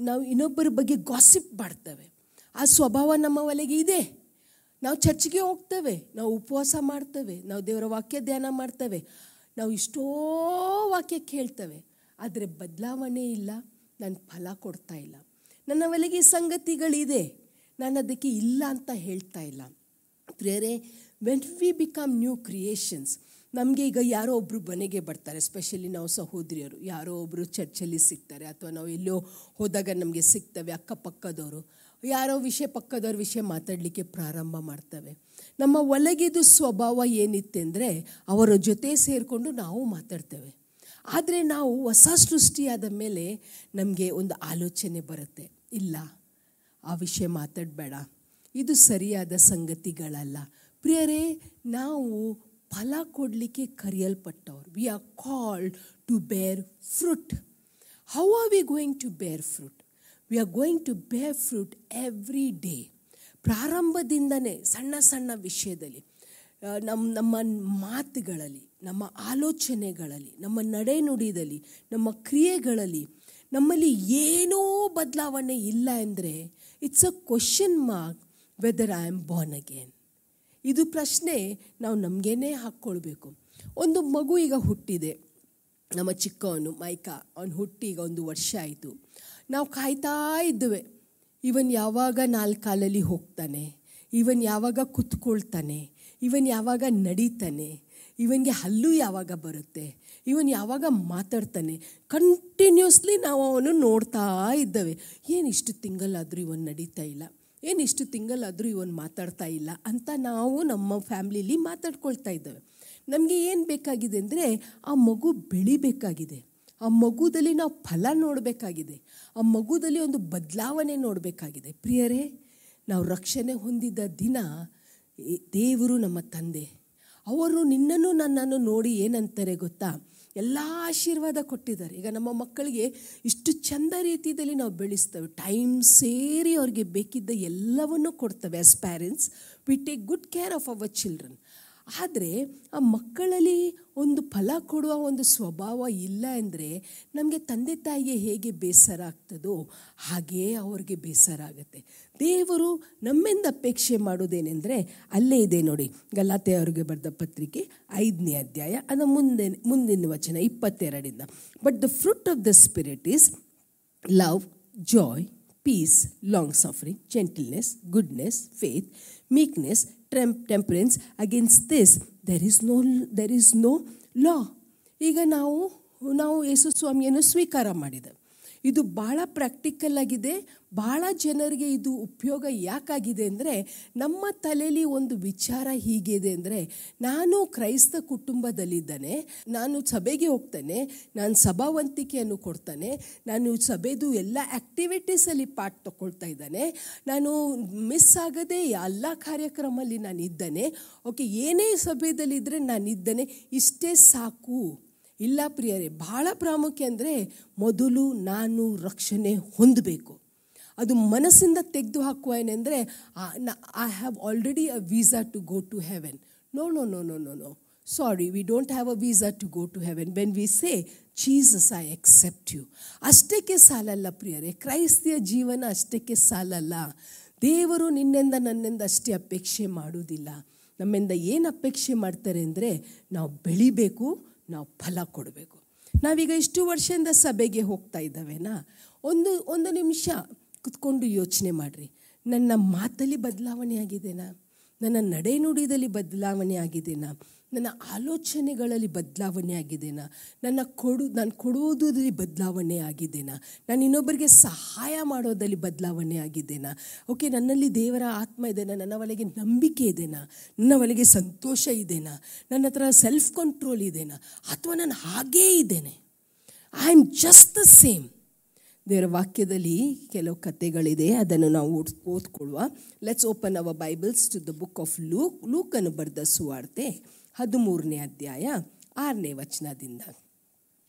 ನಾವು ಇನ್ನೊಬ್ಬರ ಬಗ್ಗೆ ಗಾಸಿಪ್ ಮಾಡ್ತೇವೆ. ಆ ಸ್ವಭಾವ ನಮ್ಮ ಒಲೆಗೆ ಇದೆ. ನಾವು ಚರ್ಚ್ಗೆ ಹೋಗ್ತೇವೆ. ನಾವು ಉಪವಾಸ ಮಾಡ್ತೇವೆ. ನಾವು ದೇವರ ವಾಕ್ಯ ಧ್ಯಾನ ಮಾಡ್ತೇವೆ. ನಾವು ಇಷ್ಟೋ ವಾಕ್ಯ ಕೇಳ್ತೇವೆ. ಆದರೆ ಬದಲಾವಣೆ ಇಲ್ಲ. ನಾನು ಫಲ ಕೊಡ್ತಾ ಇಲ್ಲ. ನನ್ನ ಒಲೆಗೆ ಸಂಗತಿಗಳಿದೆ. ನಾನು ಅದಕ್ಕೆ ಇಲ್ಲ ಅಂತ ಹೇಳ್ತಾ ಇಲ್ಲ. ಪ್ರೇರೆ when we become new creations ನಮಗೆ ಈಗ ಯಾರೋ ಒಬ್ಬರು ಮನೆಗೆ ಬರ್ತಾರೆ ಸ್ಪೆಷಲಿ ನಾವು ಸಹೋದರಿಯರು. ಯಾರೋ ಒಬ್ಬರು ಚರ್ಚಲ್ಲಿ ಸಿಗ್ತಾರೆ ಅಥವಾ ನಾವು ಎಲ್ಲೋ ಹೋದಾಗ ನಮಗೆ ಸಿಗ್ತವೆ ಅಕ್ಕಪಕ್ಕದವರು. ಯಾರೋ ವಿಷಯ ಪಕ್ಕದವ್ರ ವಿಷಯ ಮಾತಾಡಲಿಕ್ಕೆ ಪ್ರಾರಂಭ ಮಾಡ್ತವೆ. ನಮ್ಮ ಒಲಗಿದು ಸ್ವಭಾವ ಏನಿತ್ತೆಂದರೆ ಅವರ ಜೊತೆ ಸೇರಿಕೊಂಡು ನಾವು ಮಾತಾಡ್ತೇವೆ. ಆದರೆ ನಾವು ಹೊಸ ಸೃಷ್ಟಿಯಾದ ಮೇಲೆ ನಮಗೆ ಒಂದು ಆಲೋಚನೆ ಬರುತ್ತೆ. ಇಲ್ಲ, ಆ ವಿಷಯ ಮಾತಾಡಬೇಡ. ಇದು ಸರಿಯಾದ ಸಂಗತಿಗಳಲ್ಲ. ಪ್ರಿಯರೇ, ನಾವು ಫಲ ಕೊಡಲಿಕ್ಕೆ ಕರೆಯಲ್ಪಟ್ಟವರು. We are called to bear fruit how are we going to bear fruit we are going to bear fruit every day ಪ್ರಾರಂಭದಿಂದನೇ, ಸಣ್ಣ ಸಣ್ಣ ವಿಷಯದಲ್ಲಿ ನಮ್ಮ ನಮ್ಮ ಮಾತುಗಳಲ್ಲಿ, ನಮ್ಮ ಆಲೋಚನೆಗಳಲ್ಲಿ, ನಮ್ಮ ನಡೆನುಡಿದಲ್ಲಿ, ನಮ್ಮ ಕ್ರಿಯೆಗಳಲ್ಲಿ ನಮ್ಮಲ್ಲಿ ಏನೋ ಬದಲಾವಣೆ ಇಲ್ಲ ಅಂದರೆ it's a question mark whether I am born again ಇದು ಪ್ರಶ್ನೆ ನಾವು ನಮಗೇನೆ ಹಾಕ್ಕೊಳ್ಬೇಕು. ಒಂದು ಮಗು ಈಗ ಹುಟ್ಟಿದೆ. ನಮ್ಮ ಚಿಕ್ಕವನು, ಮೈಕ, ಅವನು ಹುಟ್ಟಿ ಈಗ ಒಂದು ವರ್ಷ ಆಯಿತು. ನಾವು ಕಾಯ್ತಾ ಇದ್ದೇವೆ. ಇವನ್ ಯಾವಾಗ ನಾಲ್ಕು ಕಾಲಲ್ಲಿ ಹೋಗ್ತಾನೆ? ಇವನ್ ಯಾವಾಗ ಕುತ್ಕೊಳ್ತಾನೆ? ಇವನ್ ಯಾವಾಗ ನಡೀತಾನೆ? ಇವನಿಗೆ ಹಲ್ಲು ಯಾವಾಗ ಬರುತ್ತೆ? ಇವನು ಯಾವಾಗ ಮಾತಾಡ್ತಾನೆ? ಕಂಟಿನ್ಯೂಸ್ಲಿ ನಾವು ಅವನು ನೋಡ್ತಾ ಇದ್ದೇವೆ. ಏನು ಇಷ್ಟು ತಿಂಗಳಾದರೂ ಇವನು ನಡೀತಾ ಇಲ್ಲ. ಏನು ಇಷ್ಟು ತಿಂಗಳಾದರೂ ಇವನು ಮಾತಾಡ್ತಾ ಇಲ್ಲ ಅಂತ ನಾವು ನಮ್ಮ ಫ್ಯಾಮ್ಲಿಲಿ ಮಾತಾಡ್ಕೊಳ್ತಾ ಇದ್ದೇವೆ. ನಮಗೆ ಏನು ಬೇಕಾಗಿದೆ ಅಂದರೆ ಆ ಮಗು ಬೆಳಿಬೇಕಾಗಿದೆ. ಆ ಮಗುದಲ್ಲಿ ನಾವು ಫಲ ನೋಡಬೇಕಾಗಿದೆ. ಆ ಮಗುದಲ್ಲಿ ಒಂದು ಬದಲಾವಣೆ ನೋಡಬೇಕಾಗಿದೆ. ಪ್ರಿಯರೇ, ನಾವು ರಕ್ಷಣೆ ಹೊಂದಿದ ದಿನ ದೇವರು ನಮ್ಮ ತಂದೆ. ಅವರು ನಿನ್ನನ್ನು ನನ್ನನ್ನು ನೋಡಿ ಏನಂತಾರೆ ಗೊತ್ತಾ? ಎಲ್ಲ ಆಶೀರ್ವಾದ ಕೊಟ್ಟಿದ್ದಾರೆ. ಈಗ ನಮ್ಮ ಮಕ್ಕಳಿಗೆ ಇಷ್ಟು ಚಂದ ರೀತಿಯಲ್ಲಿ ನಾವು ಬೆಳೆಸ್ತೇವೆ. ಟೈಮ್ ಸೇರಿ ಅವ್ರಿಗೆ ಬೇಕಿದ್ದ ಎಲ್ಲವನ್ನೂ ಕೊಡ್ತೇವೆ as parents we take good care of our children ಆದರೆ ಆ ಮಕ್ಕಳಲ್ಲಿ ಒಂದು ಫಲ ಕೊಡುವ ಒಂದು ಸ್ವಭಾವ ಇಲ್ಲ ಅಂದರೆ ನಮಗೆ ತಂದೆ ತಾಯಿಗೆ ಹೇಗೆ ಬೇಸರ ಆಗ್ತದೋ ಹಾಗೇ ಅವ್ರಿಗೆ ಬೇಸರ ಆಗುತ್ತೆ. ದೇವರು ನಮ್ಮಿಂದ ಅಪೇಕ್ಷೆ ಮಾಡೋದೇನೆಂದರೆ ಅಲ್ಲೇ ಇದೆ ನೋಡಿ. ಗಲಾತೆ ಅವರಿಗೆ ಬರೆದ ಪತ್ರಿಕೆ ಐದನೇ ಅಧ್ಯಾಯ ಅದರ ಮುಂದೆ, ಮುಂದಿನ ವಚನ ಇಪ್ಪತ್ತೆರಡಿಂದ but the fruit of the spirit is love joy peace long suffering gentleness goodness faith meekness temp temperance against this there is no there is no law ಈಗ ನಾವು ನಾವು ಯೇಸು ಸ್ವಾಮಿಯನ್ನು ಸ್ವೀಕಾರ ಮಾಡಿದ್ದೇವೆ ಇದು ಭಾಳ ಪ್ರಾಕ್ಟಿಕಲ್ ಆಗಿದೆ. ಭಾಳ ಜನರಿಗೆ ಇದು ಉಪಯೋಗ ಯಾಕಾಗಿದೆ ಅಂದರೆ ನಮ್ಮ ತಲೆಯಲ್ಲಿ ಒಂದು ವಿಚಾರ ಹೀಗಿದೆ ಅಂದರೆ ನಾನು ಕ್ರೈಸ್ತ ಕುಟುಂಬದಲ್ಲಿದ್ದಾನೆ, ನಾನು ಸಭೆಗೆ ಹೋಗ್ತಾನೆ, ನಾನು ಸಭಾವಂತಿಕೆಯನ್ನು ಕೊಡ್ತಾನೆ, ನಾನು ಸಭೆದು ಎಲ್ಲ ಆ್ಯಕ್ಟಿವಿಟೀಸಲ್ಲಿ ಪಾರ್ಟ್ ತಗೊಳ್ತಾ ಇದ್ದಾನೆ, ನಾನು ಮಿಸ್ ಆಗದೆ ಎಲ್ಲ ಕಾರ್ಯಕ್ರಮದಲ್ಲಿ ನಾನು ಇದ್ದಾನೆ ಓಕೆ ಏನೇ ಸಭೆದಲ್ಲಿದ್ದರೆ ನಾನು ಇದ್ದಾನೆ ಇಷ್ಟೇ ಸಾಕು. ಇಲ್ಲ ಪ್ರಿಯರೇ, ಬಹಳ ಪ್ರಾಮುಖ್ಯ ಅಂದರೆ ಮೊದಲು ನಾನು ರಕ್ಷಣೆ ಹೊಂದಬೇಕು. ಅದು ಮನಸ್ಸಿಂದ ತೆಗೆದು ಹಾಕುವ ಏನೆಂದರೆ I have already a visa to go to heaven no no no no no no sorry we don't have a visa to go to heaven when we say Jesus I accept you ಅಷ್ಟಕ್ಕೆ ಸಾಲಲ್ಲ ಪ್ರಿಯರೇ, ಕ್ರೈಸ್ತಿಯ ಜೀವನ ಅಷ್ಟಕ್ಕೆ ಸಾಲಲ್ಲ. ದೇವರು ನಿನ್ನಿಂದ ನನ್ನಿಂದ ಅಷ್ಟೇ ಅಪೇಕ್ಷೆ ಮಾಡುವುದಿಲ್ಲ. ನಮ್ಮಿಂದ ಏನು ಅಪೇಕ್ಷೆ ಮಾಡ್ತಾರೆ ಅಂದರೆ, ನಾವು ಬೆಳಿಬೇಕು ನಾವು ಫಲ ಕೊಡಬೇಕು. ನಾವೀಗ ಇಷ್ಟು ವರ್ಷದಿಂದ ಸಭೆಗೆ ಹೋಗ್ತಾ ಇದ್ದಾವೆನಾ? ಒಂದು ಒಂದು ನಿಮಿಷ ಕುತ್ಕೊಂಡು ಯೋಚನೆ ಮಾಡಿರಿ. ನನ್ನ ಮಾತಲ್ಲಿ ಬದಲಾವಣೆ ಆಗಿದೆನಾ? ನನ್ನ ನಡೆನುಡಿದಲ್ಲಿ ಬದಲಾವಣೆ ಆಗಿದೆನಾ? ನನ್ನ ಆಲೋಚನೆಗಳಲ್ಲಿ ಬದಲಾವಣೆ ಆಗಿದೆನಾ ನನ್ನ ಕೊಡು, ನಾನು ಕೊಡುವುದರಲ್ಲಿ ಬದಲಾವಣೆ ಆಗಿದೆನಾ ನಾನು ಇನ್ನೊಬ್ಬರಿಗೆ ಸಹಾಯ ಮಾಡೋದಲ್ಲಿ ಬದಲಾವಣೆ ಆಗಿದ್ದೇನಾ? ಓಕೆ, ನನ್ನಲ್ಲಿ ದೇವರ ಆತ್ಮ ಇದೆನಾ? ನನ್ನ ಒಳಗೆ ನಂಬಿಕೆ ಇದೆನಾ? ನನ್ನ ಒಳಗೆ ಸಂತೋಷ ಇದೆನಾ? ನನ್ನ ಹತ್ರ ಸೆಲ್ಫ್ ಕಂಟ್ರೋಲ್ ಇದೆನಾ? ಅಥವಾ ನಾನು ಹಾಗೇ ಇದ್ದೇನೆ? I am just the same ದೇವರ ವಾಕ್ಯದಲ್ಲಿ ಕೆಲವು ಕಥೆಗಳಿದೆ, ಅದನ್ನು ನಾವು ಓದ್ ಓದ್ಕೊಳ್ಳುವ. Let's open our Bibles to the book of Luke ಲೂಕನ್ನು ಬರೆದ ಸುವಾರ್ತೆ. ಹದಿಮೂರನೇ ಅಧ್ಯಾಯ ಆರನೇ ವಚನದಿಂದ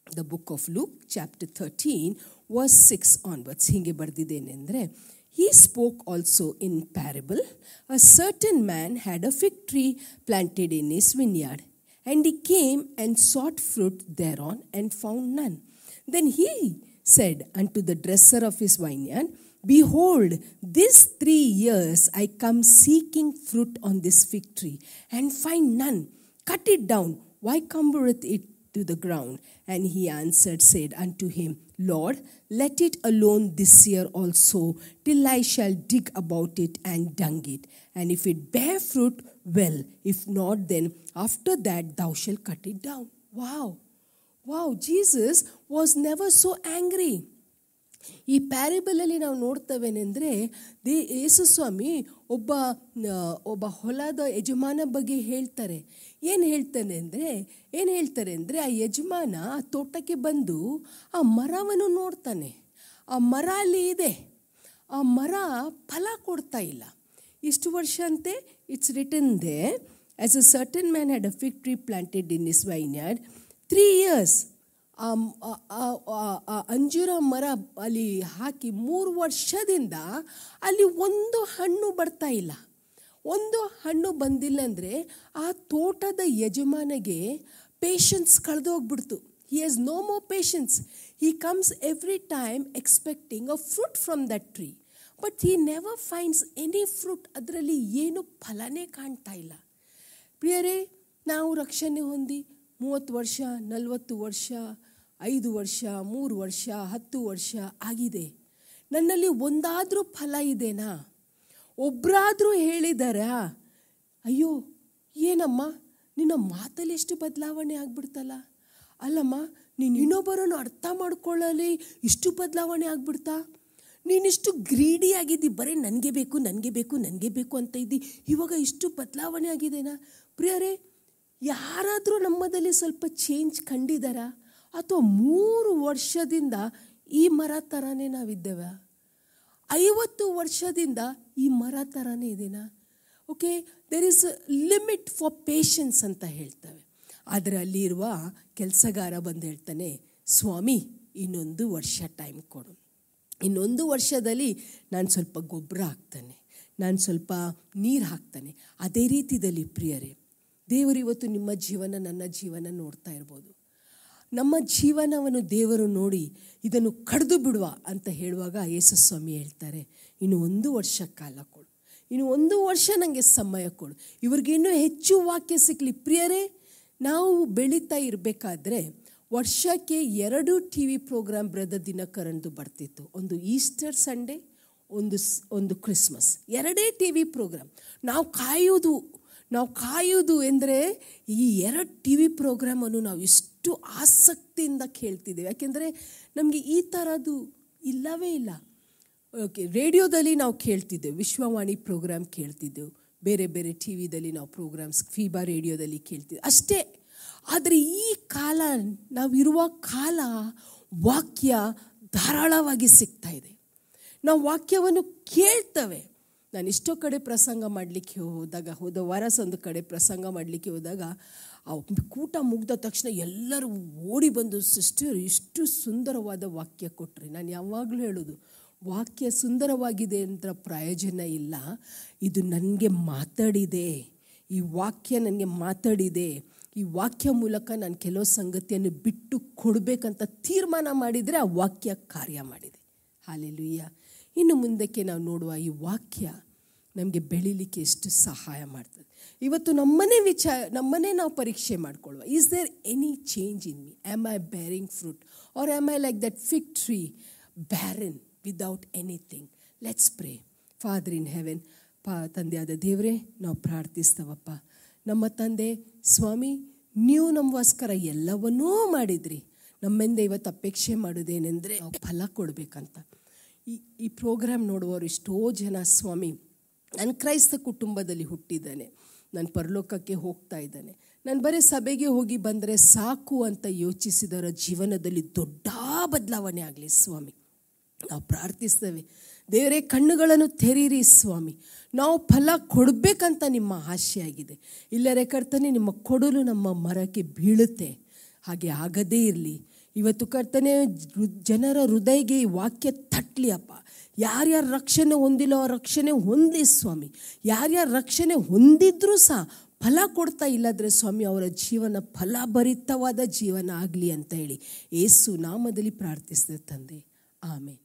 the book of Luke chapter thirteen was six onwards ಹೀಗೆ ಬರೆದಿದ್ದೇನೆಂದರೆ he spoke also in parable a certain man had a fig tree planted in is vineyard and he came and sought fruit thereon and found none. Then he said unto the dresser of his vineyard, Behold, these three years I come seeking fruit on this fig tree, and find none. Cut it down. Why cumbereth it to the ground. And he answered, said unto him, Lord, let it alone this year also, till I shall dig about it and dung it. And if it bear fruit, well. If not, then after that thou shalt cut it down. Wow. Wow. Jesus was never so angry. ಈ ಪ್ಯಾರಿಬಲಲ್ಲಿ ನಾವು ನೋಡ್ತವೇನೆಂದರೆ they ಯೇಸುಸ್ವಾಮಿ ಒಬ್ಬ ಆ, ಒಬ್ಬ ಹೊಲದ ಯಜಮಾನ ಬಗ್ಗೆ ಹೇಳ್ತಾರೆ ಏನು ಹೇಳ್ತಾನೆ ಅಂದರೆ, ಏನು ಹೇಳ್ತಾರೆ ಅಂದರೆ, ಆ ಯಜಮಾನ ಆ ತೋಟಕ್ಕೆ ಬಂದು ಆ ಮರವನ್ನು ನೋಡ್ತಾನೆ. ಆ ಮರ ಅಲ್ಲಿ ಇದೆ. ಆ ಮರ ಫಲ ಕೊಡ್ತಾ ಇಲ್ಲ. ಇಷ್ಟು ವರ್ಷ ಅಂತೆ it's written they as a certain man had a fig tree planted in his vineyard three years ಆ ಅಂಜೂರ ಮರ ಅಲ್ಲಿ ಹಾಕಿ ಮೂರು ವರ್ಷದಿಂದ ಅಲ್ಲಿ ಒಂದು ಹಣ್ಣು ಬರ್ತಾ ಇಲ್ಲ. ಒಂದು ಹಣ್ಣು ಬಂದಿಲ್ಲ ಅಂದರೆ ಆ ತೋಟದ ಯಜಮಾನಗೆ patience ಕಳೆದೋಗ್ಬಿಡ್ತು he has no more patience he comes every time expecting a fruit from that tree but he never finds any fruit ಅದರಲ್ಲಿ ಏನು ಫಲನೇ ಕಾಣ್ತಾ ಇಲ್ಲ. ಪ್ರಿಯರೇ, ನಾವು ರಕ್ಷಣೆ ಹೊಂದಿ ಮೂವತ್ತು ವರ್ಷ, ನಲವತ್ತು ವರ್ಷ, ಐದು ವರ್ಷ, ಮೂರು ವರ್ಷ, ಹತ್ತು ವರ್ಷ ಆಗಿದೆ. ನನ್ನಲ್ಲಿ ಒಂದಾದರೂ ಫಲ ಇದೆನಾ? ಒಬ್ಬರಾದರೂ ಹೇಳಿದಾರಾ, ಅಯ್ಯೋ, ಏನಮ್ಮ? ನಿನ್ನ ಮಾತಲ್ಲಿ ಎಷ್ಟು ಬದಲಾವಣೆ ಆಗ್ಬಿಡ್ತಲ್ಲ? ಅಲ್ಲಮ್ಮ, ನೀನು ಇನ್ನೊಬ್ಬರನ್ನು ಅರ್ಥ ಮಾಡ್ಕೊಳ್ಳಲಿ, ಇಷ್ಟು ಬದಲಾವಣೆ ಆಗ್ಬಿಡ್ತಾ? ನೀನಿಷ್ಟು ಗ್ರೀಡಿ ಆಗಿದ್ದಿ, ಬರೀ ನನಗೆ ಬೇಕು ನನಗೆ ಬೇಕು ನನಗೆ ಬೇಕು ಅಂತ ಇದ್ದಿ, ಇವಾಗ ಇಷ್ಟು ಬದಲಾವಣೆ ಆಗಿದೆನಾ? ಪ್ರಿಯರೇ, ಯಾರಾದರೂ ನಮ್ಮದಲ್ಲಿ ಸ್ವಲ್ಪ ಚೇಂಜ್ ಕಂಡಿದ್ದಾರಾ ಅಥವಾ ಮೂರು ವರ್ಷದಿಂದ ಈ ಮರ ಥರನೇ ನಾವಿದ್ದೇವೆ? ಐವತ್ತು ವರ್ಷದಿಂದ ಈ ಮರ ಥರನೇ ಇದೆನಾ? Okay there is limit for patience ಅಂತ ಹೇಳ್ತವೆ. ಆದರೆ ಅಲ್ಲಿರುವ ಕೆಲಸಗಾರ ಬಂದು ಹೇಳ್ತಾನೆ, ಸ್ವಾಮಿ, ಇನ್ನೊಂದು ವರ್ಷ ಟೈಮ್ ಕೊಡು. ಇನ್ನೊಂದು ವರ್ಷದಲ್ಲಿ ನಾನು ಸ್ವಲ್ಪ ಗೊಬ್ಬರ ಹಾಕ್ತಾನೆ, ನಾನು ಸ್ವಲ್ಪ ನೀರು ಹಾಕ್ತಾನೆ. ಅದೇ ರೀತಿಯಲ್ಲಿ ಪ್ರಿಯರೇ, ದೇವರು ಇವತ್ತು ನಿಮ್ಮ ಜೀವನ, ನನ್ನ ಜೀವನ ನೋಡ್ತಾ ಇರ್ಬೋದು. ನಮ್ಮ ಜೀವನವನ್ನು ದೇವರು ನೋಡಿ ಇದನ್ನು ಕಡಿದು ಬಿಡುವ ಅಂತ ಹೇಳುವಾಗ ಯೇಸು ಸ್ವಾಮಿ ಹೇಳ್ತಾರೆ, ಇನ್ನು ಒಂದು ವರ್ಷ ಕಾಲ ಕೊಡು. ಇನ್ನು ಒಂದು ವರ್ಷ ನನಗೆ ಸಮಯ ಕೊಡು. ಇವ್ರಿಗೆ ಇನ್ನೂ ಹೆಚ್ಚು ವಾಕ್ಯ ಸಿಕ್ಕಲಿ ಪ್ರಿಯರೇ, ನಾವು ಬೆಳೀತಾ ಇರಬೇಕಾದ್ರೆ ವರ್ಷಕ್ಕೆ ಎರಡು ಟಿ ವಿ ಪ್ರೋಗ್ರಾಮ್ ಬ್ರದರ್ ದಿನಕರಂದು ಬರ್ತಿತ್ತು. ಒಂದು ಈಸ್ಟರ್ ಸಂಡೇ, ಒಂದು ಒಂದು ಕ್ರಿಸ್ಮಸ್. ಎರಡೇ ಟಿ ವಿ ಪ್ರೋಗ್ರಾಮ್. ನಾವು ಕಾಯೋದು ನಾವು ಕಾಯೋದು ಎಂದರೆ ಈ ಎರಡು ಟಿ ವಿ ಪ್ರೋಗ್ರಾಮನ್ನು ನಾವು ಇಷ್ಟು ಆಸಕ್ತಿಯಿಂದ ಕೇಳ್ತಿದ್ದೇವೆ. ಯಾಕೆಂದರೆ ನಮಗೆ ಈ ಥರದ್ದು ಇಲ್ಲವೇ ಇಲ್ಲ. ಓಕೆ, ರೇಡಿಯೋದಲ್ಲಿ ನಾವು ಕೇಳ್ತಿದ್ದೆವು, ವಿಶ್ವವಾಣಿ ಪ್ರೋಗ್ರಾಮ್ ಕೇಳ್ತಿದ್ದೆವು, ಬೇರೆ ಬೇರೆ ಟಿ ವಿದಲ್ಲಿ ನಾವು ಪ್ರೋಗ್ರಾಮ್ಸ್, ಫೀಬಾ ರೇಡಿಯೋದಲ್ಲಿ ಕೇಳ್ತಿದ್ದೆ ಅಷ್ಟೇ, ಆದರೆ ಈ ಕಾಲ, ನಾವಿರುವ ಕಾಲ ವಾಕ್ಯ ಧಾರಾಳವಾಗಿ ಸಿಗ್ತಾ ಇದೆ. ನಾವು ವಾಕ್ಯವನ್ನು ಕೇಳ್ತವೆ. ನಾನು ಇಷ್ಟೋ ಕಡೆ ಪ್ರಸಂಗ ಮಾಡಲಿಕ್ಕೆ ಹೋದಾಗ, ಹೋದ ವಾರಸೊಂದು ಕಡೆ ಪ್ರಸಂಗ ಮಾಡಲಿಕ್ಕೆ ಹೋದಾಗ, ಆ ಕೂಟ ಮುಗ್ದ ತಕ್ಷಣ ಎಲ್ಲರೂ ಓಡಿ ಬಂದು, ಸಿಸ್ಟರ್, ಇಷ್ಟು ಸುಂದರವಾದ ವಾಕ್ಯ ಕೊಟ್ಟರೆ ನಾನು ಯಾವಾಗಲೂ ಹೇಳೋದು, ವಾಕ್ಯ ಸುಂದರವಾಗಿದೆ ಅಂತ ಪ್ರಯೋಜನ ಇಲ್ಲ. ಇದು ನನಗೆ ಮಾತಾಡಿದೆ. ಈ ವಾಕ್ಯ ನನಗೆ ಮಾತಾಡಿದೆ. ಈ ವಾಕ್ಯ ಮೂಲಕ ನಾನು ಕೆಲವು ಸಂಗತಿಯನ್ನು ಬಿಟ್ಟು ಕೊಡಬೇಕಂತ ತೀರ್ಮಾನ ಮಾಡಿದರೆ ಆ ವಾಕ್ಯ ಕಾರ್ಯ ಮಾಡಿದೆ. ಹಾಲೆಲುಯ್ಯ. ಇನ್ನು ಮುಂದಕ್ಕೆ ನಾವು ನೋಡುವ ಈ ವಾಕ್ಯ ನಮಗೆ ಬೆಳೀಲಿಕ್ಕೆ ಎಷ್ಟು ಸಹಾಯ ಮಾಡ್ತದೆ. ಇವತ್ತು ನಮ್ಮನೆ ವಿಚಾರ ನಮ್ಮನ್ನೇ ನಾವು ಪರೀಕ್ಷೆ ಮಾಡಿಕೊಳ್ಳುವ. Is there any change in me am I bearing fruit or am I like that fig tree barren without anything let's pray Father in heaven ಪಾ ತಂದೆಯಾದ ದೇವರೇ, ನಾವು ಪ್ರಾರ್ಥಿಸ್ತವಪ್ಪ. ನಮ್ಮ ತಂದೆ, ಸ್ವಾಮಿ, ನೀವು ನಮಗೋಸ್ಕರ ಎಲ್ಲವನ್ನೂ ಮಾಡಿದ್ರಿ. ನಮ್ಮಿಂದ ಇವತ್ತು ಅಪೇಕ್ಷೆ ಮಾಡೋದೇನೆಂದರೆ ಫಲ ಕೊಡಬೇಕಂತ. ಈ ಈ ಪ್ರೋಗ್ರಾಮ್ ನೋಡುವವರು ಎಷ್ಟೋ ಜನ ಸ್ವಾಮಿ ನಾನು ಕ್ರೈಸ್ತ ಕುಟುಂಬದಲ್ಲಿ ಹುಟ್ಟಿದ್ದಾನೆ. ನಾನು ಪರಲೋಕಕ್ಕೆ ಹೋಗ್ತಾ ಇದ್ದಾನೆ. ನಾನು ಬರೀ ಸಭೆಗೆ ಹೋಗಿ ಬಂದರೆ ಸಾಕು ಅಂತ ಯೋಚಿಸಿದವರ ಜೀವನದಲ್ಲಿ ದೊಡ್ಡ ಬದಲಾವಣೆ ಆಗಲಿ ಸ್ವಾಮಿ. ನಾವು ಪ್ರಾರ್ಥಿಸ್ತೇವೆ. ದೇವರೇ, ಕಣ್ಣುಗಳನ್ನು ತೆರೀರಿ ಸ್ವಾಮಿ. ನಾವು ಫಲ ಕೊಡಬೇಕಂತ ನಿಮ್ಮ ಆಶೆಯಾಗಿದೆ. ಇಲ್ಲರೆ ಕರ್ತನೆ, ನಿಮ್ಮ ಕೊಡಲು ನಮ್ಮ ಮರಕ್ಕೆ ಬೀಳುತ್ತೆ. ಹಾಗೆ ಆಗದೇ ಇರಲಿ. ಇವತ್ತು ಕರ್ತನೆ, ಜನರ ಹೃದಯಗೆ ಈ ವಾಕ್ಯ ತಟ್ಟಲಿ ಅಪ್ಪ. ಯಾರ್ಯಾರ ರಕ್ಷಣೆ ಹೊಂದಿಲ್ಲೋ ರಕ್ಷಣೆ ಹೊಂದಿ ಸ್ವಾಮಿ. ಯಾರ್ಯಾರ ರಕ್ಷಣೆ ಹೊಂದಿದ್ರೂ ಸಹ ಫಲ ಕೊಡ್ತಾ ಇಲ್ಲದ್ರೆ ಸ್ವಾಮಿ ಅವರ ಜೀವನ ಫಲಭರಿತವಾದ ಜೀವನ ಆಗಲಿ ಅಂತ ಹೇಳಿ ಏಸು ನಾಮದಲ್ಲಿ ಪ್ರಾರ್ಥಿಸಿದೆ ತಂದೆ. ಆಮೇಲೆ